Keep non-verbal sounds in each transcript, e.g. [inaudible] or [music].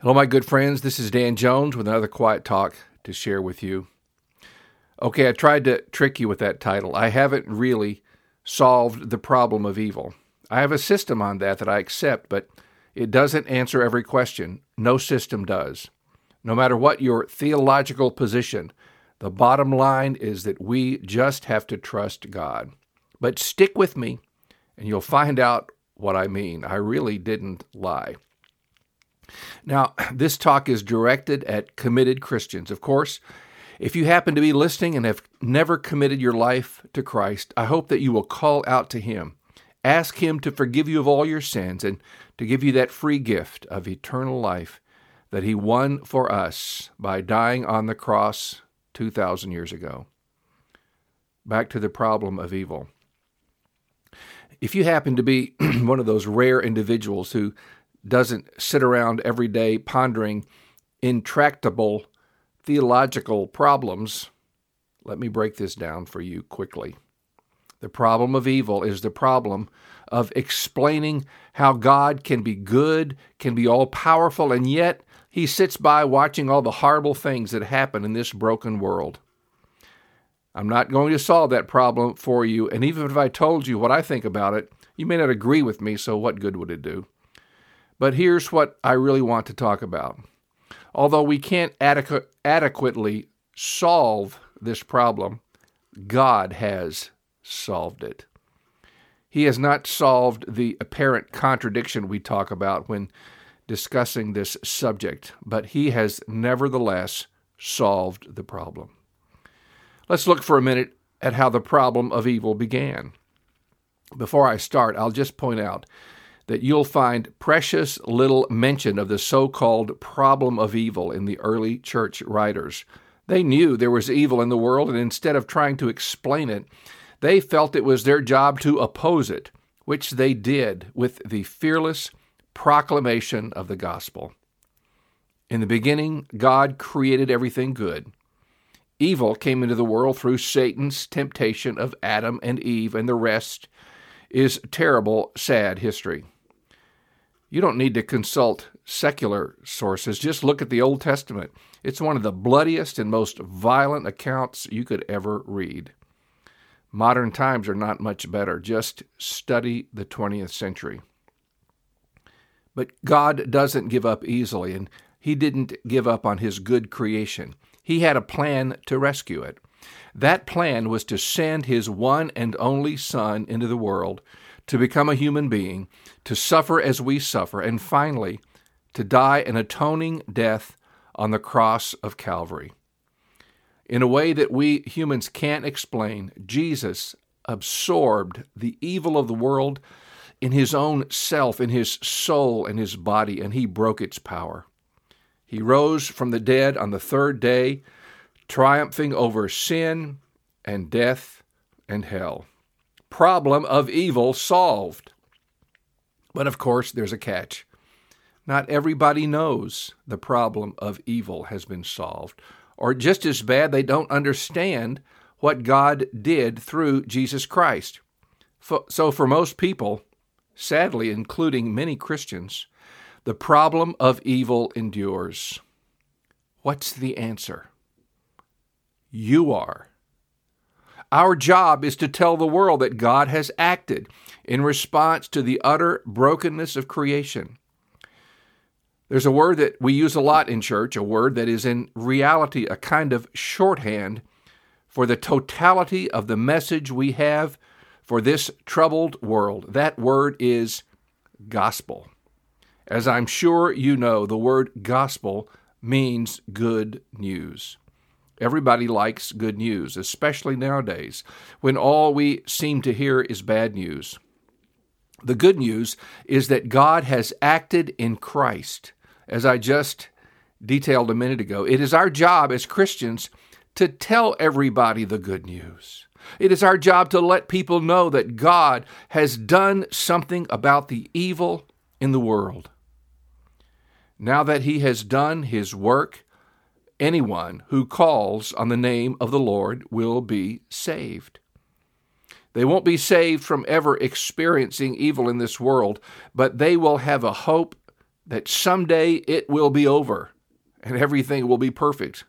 Hello, my good friends. This is Dan Jones with another quiet talk to share with you. Okay, I tried to trick you with that title. I haven't really solved the problem of evil. I have a system on that that I accept, but it doesn't answer every question. No system does. No matter what your theological position, the bottom line is that we just have to trust God. But stick with me, and you'll find out what I mean. I really didn't lie. Now, [clears throat] this talk is directed at committed Christians. Of course, if you happen to be listening and have never committed your life to Christ, I hope that you will call out to Him. Ask Him to forgive you of all your sins and to give you that free gift of eternal life that He won for us by dying on the cross 2,000 years ago. Back to the problem of evil. If you happen to be [clears throat] one of those rare individuals who doesn't sit around every day pondering intractable theological problems, let me break this down for you quickly. The problem of evil is the problem of explaining how God can be good, can be all powerful, and yet he sits by watching all the horrible things that happen in this broken world. I'm not going to solve that problem for you, and even if I told you what I think about it, you may not agree with me, so what good would it do? But here's what I really want to talk about. Although we can't adequ- adequately solve this problem, God has solved it. He has not solved the apparent contradiction we talk about when discussing this subject, but He has nevertheless solved the problem. Let's look for a minute at how the problem of evil began. Before I start, I'll just point out that you'll find precious little mention of the so called problem of evil in the early church writers. They knew there was evil in the world, and instead of trying to explain it, they felt it was their job to oppose it, which they did with the fearless proclamation of the gospel. In the beginning, God created everything good. Evil came into the world through Satan's temptation of Adam and Eve, and the rest is terrible, sad history. You don't need to consult secular sources. Just look at the Old Testament. It's one of the bloodiest and most violent accounts you could ever read. Modern times are not much better. Just study the 20th century. But God doesn't give up easily, and He didn't give up on His good creation. He had a plan to rescue it. That plan was to send His one and only Son into the world to become a human being, to suffer as we suffer, and finally, to die an atoning death on the cross of Calvary. In a way that we humans can't explain, Jesus absorbed the evil of the world in his own self, in his soul and his body, and he broke its power. He rose from the dead on the third day, triumphing over sin and death and hell problem of evil solved. But of course, there's a catch. Not everybody knows the problem of evil has been solved. Or just as bad, they don't understand what God did through Jesus Christ. So, for most people, sadly, including many Christians, the problem of evil endures. What's the answer? You are. Our job is to tell the world that God has acted in response to the utter brokenness of creation. There's a word that we use a lot in church, a word that is in reality a kind of shorthand for the totality of the message we have for this troubled world. That word is gospel. As I'm sure you know, the word gospel means good news. Everybody likes good news, especially nowadays when all we seem to hear is bad news. The good news is that God has acted in Christ, as I just detailed a minute ago. It is our job as Christians to tell everybody the good news. It is our job to let people know that God has done something about the evil in the world. Now that He has done His work, anyone who calls on the name of the Lord will be saved. They won't be saved from ever experiencing evil in this world, but they will have a hope that someday it will be over and everything will be perfect.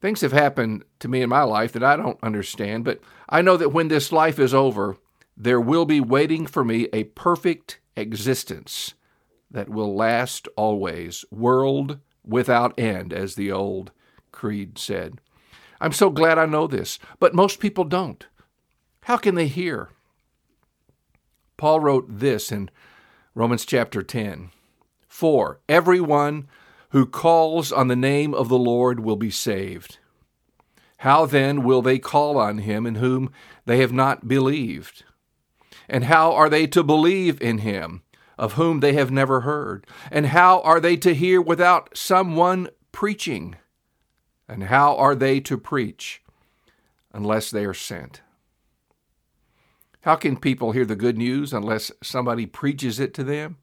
Things have happened to me in my life that I don't understand, but I know that when this life is over, there will be waiting for me a perfect existence that will last always, world without end, as the old creed said. I'm so glad I know this, but most people don't. How can they hear? Paul wrote this in Romans chapter 10 For everyone who calls on the name of the Lord will be saved. How then will they call on him in whom they have not believed? And how are they to believe in him of whom they have never heard? And how are they to hear without someone preaching? And how are they to preach unless they are sent? How can people hear the good news unless somebody preaches it to them?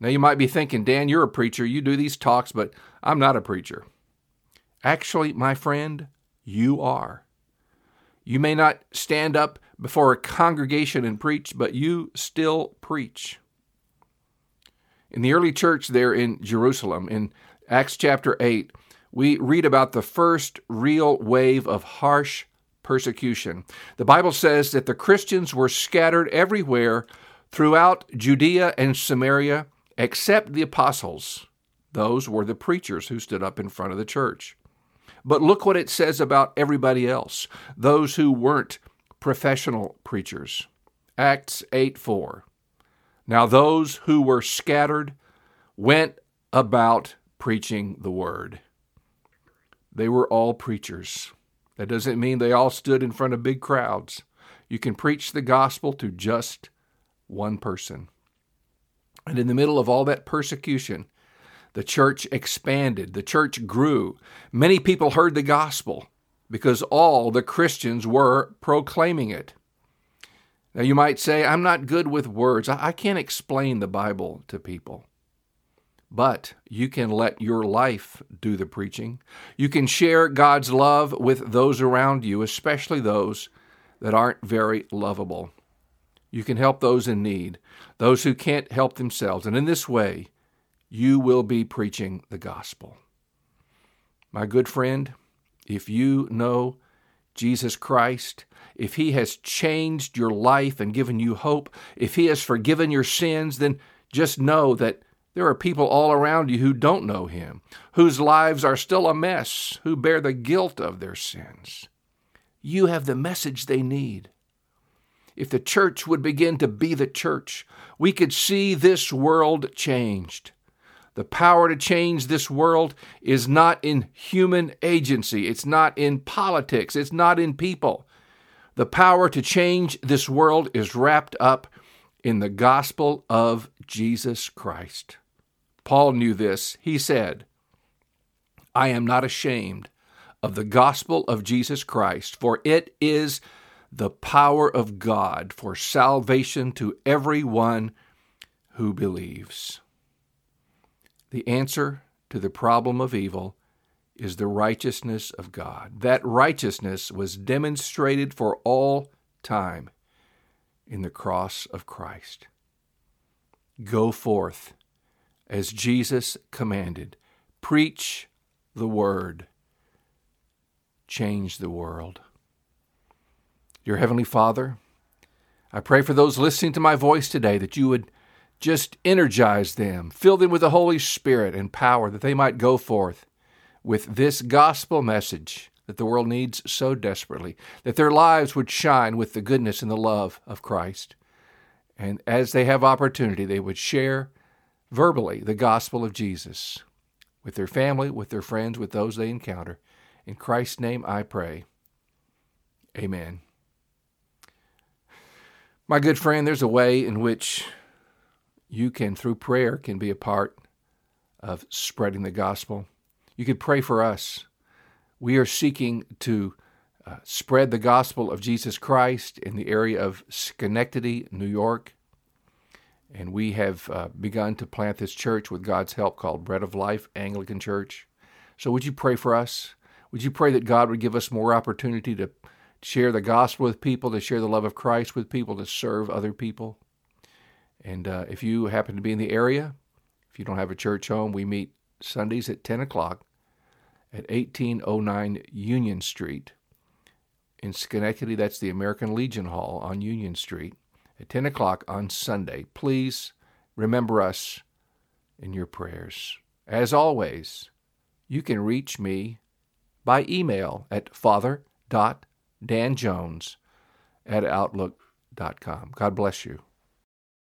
Now, you might be thinking, Dan, you're a preacher. You do these talks, but I'm not a preacher. Actually, my friend, you are. You may not stand up before a congregation and preach, but you still preach. In the early church there in Jerusalem, in Acts chapter 8, we read about the first real wave of harsh persecution. The Bible says that the Christians were scattered everywhere throughout Judea and Samaria except the apostles. Those were the preachers who stood up in front of the church. But look what it says about everybody else, those who weren't professional preachers. Acts 8 4. Now those who were scattered went about preaching the word. They were all preachers. That doesn't mean they all stood in front of big crowds. You can preach the gospel to just one person. And in the middle of all that persecution, the church expanded, the church grew. Many people heard the gospel because all the Christians were proclaiming it. Now, you might say, I'm not good with words. I can't explain the Bible to people. But you can let your life do the preaching. You can share God's love with those around you, especially those that aren't very lovable. You can help those in need, those who can't help themselves. And in this way, you will be preaching the gospel. My good friend, if you know Jesus Christ, if He has changed your life and given you hope, if He has forgiven your sins, then just know that there are people all around you who don't know Him, whose lives are still a mess, who bear the guilt of their sins. You have the message they need. If the church would begin to be the church, we could see this world changed. The power to change this world is not in human agency, it's not in politics, it's not in people. The power to change this world is wrapped up in the gospel of Jesus Christ. Paul knew this. He said, I am not ashamed of the gospel of Jesus Christ, for it is the power of God for salvation to everyone who believes. The answer to the problem of evil is the righteousness of God. That righteousness was demonstrated for all time in the cross of Christ. Go forth as Jesus commanded preach the word, change the world. Dear Heavenly Father, I pray for those listening to my voice today that you would just energize them, fill them with the Holy Spirit and power that they might go forth with this gospel message that the world needs so desperately, that their lives would shine with the goodness and the love of Christ. And as they have opportunity, they would share verbally the gospel of Jesus with their family, with their friends, with those they encounter. In Christ's name I pray. Amen. My good friend, there's a way in which you can, through prayer, can be a part of spreading the gospel. You could pray for us. We are seeking to uh, spread the gospel of Jesus Christ in the area of Schenectady, New York. And we have uh, begun to plant this church with God's help called Bread of Life Anglican Church. So, would you pray for us? Would you pray that God would give us more opportunity to share the gospel with people, to share the love of Christ with people, to serve other people. And uh, if you happen to be in the area, if you don't have a church home, we meet Sundays at 10 o'clock at 1809 Union Street. In Schenectady, that's the American Legion Hall on Union Street at 10 o'clock on Sunday. Please remember us in your prayers. As always, you can reach me by email at father.danjones at outlook.com. God bless you.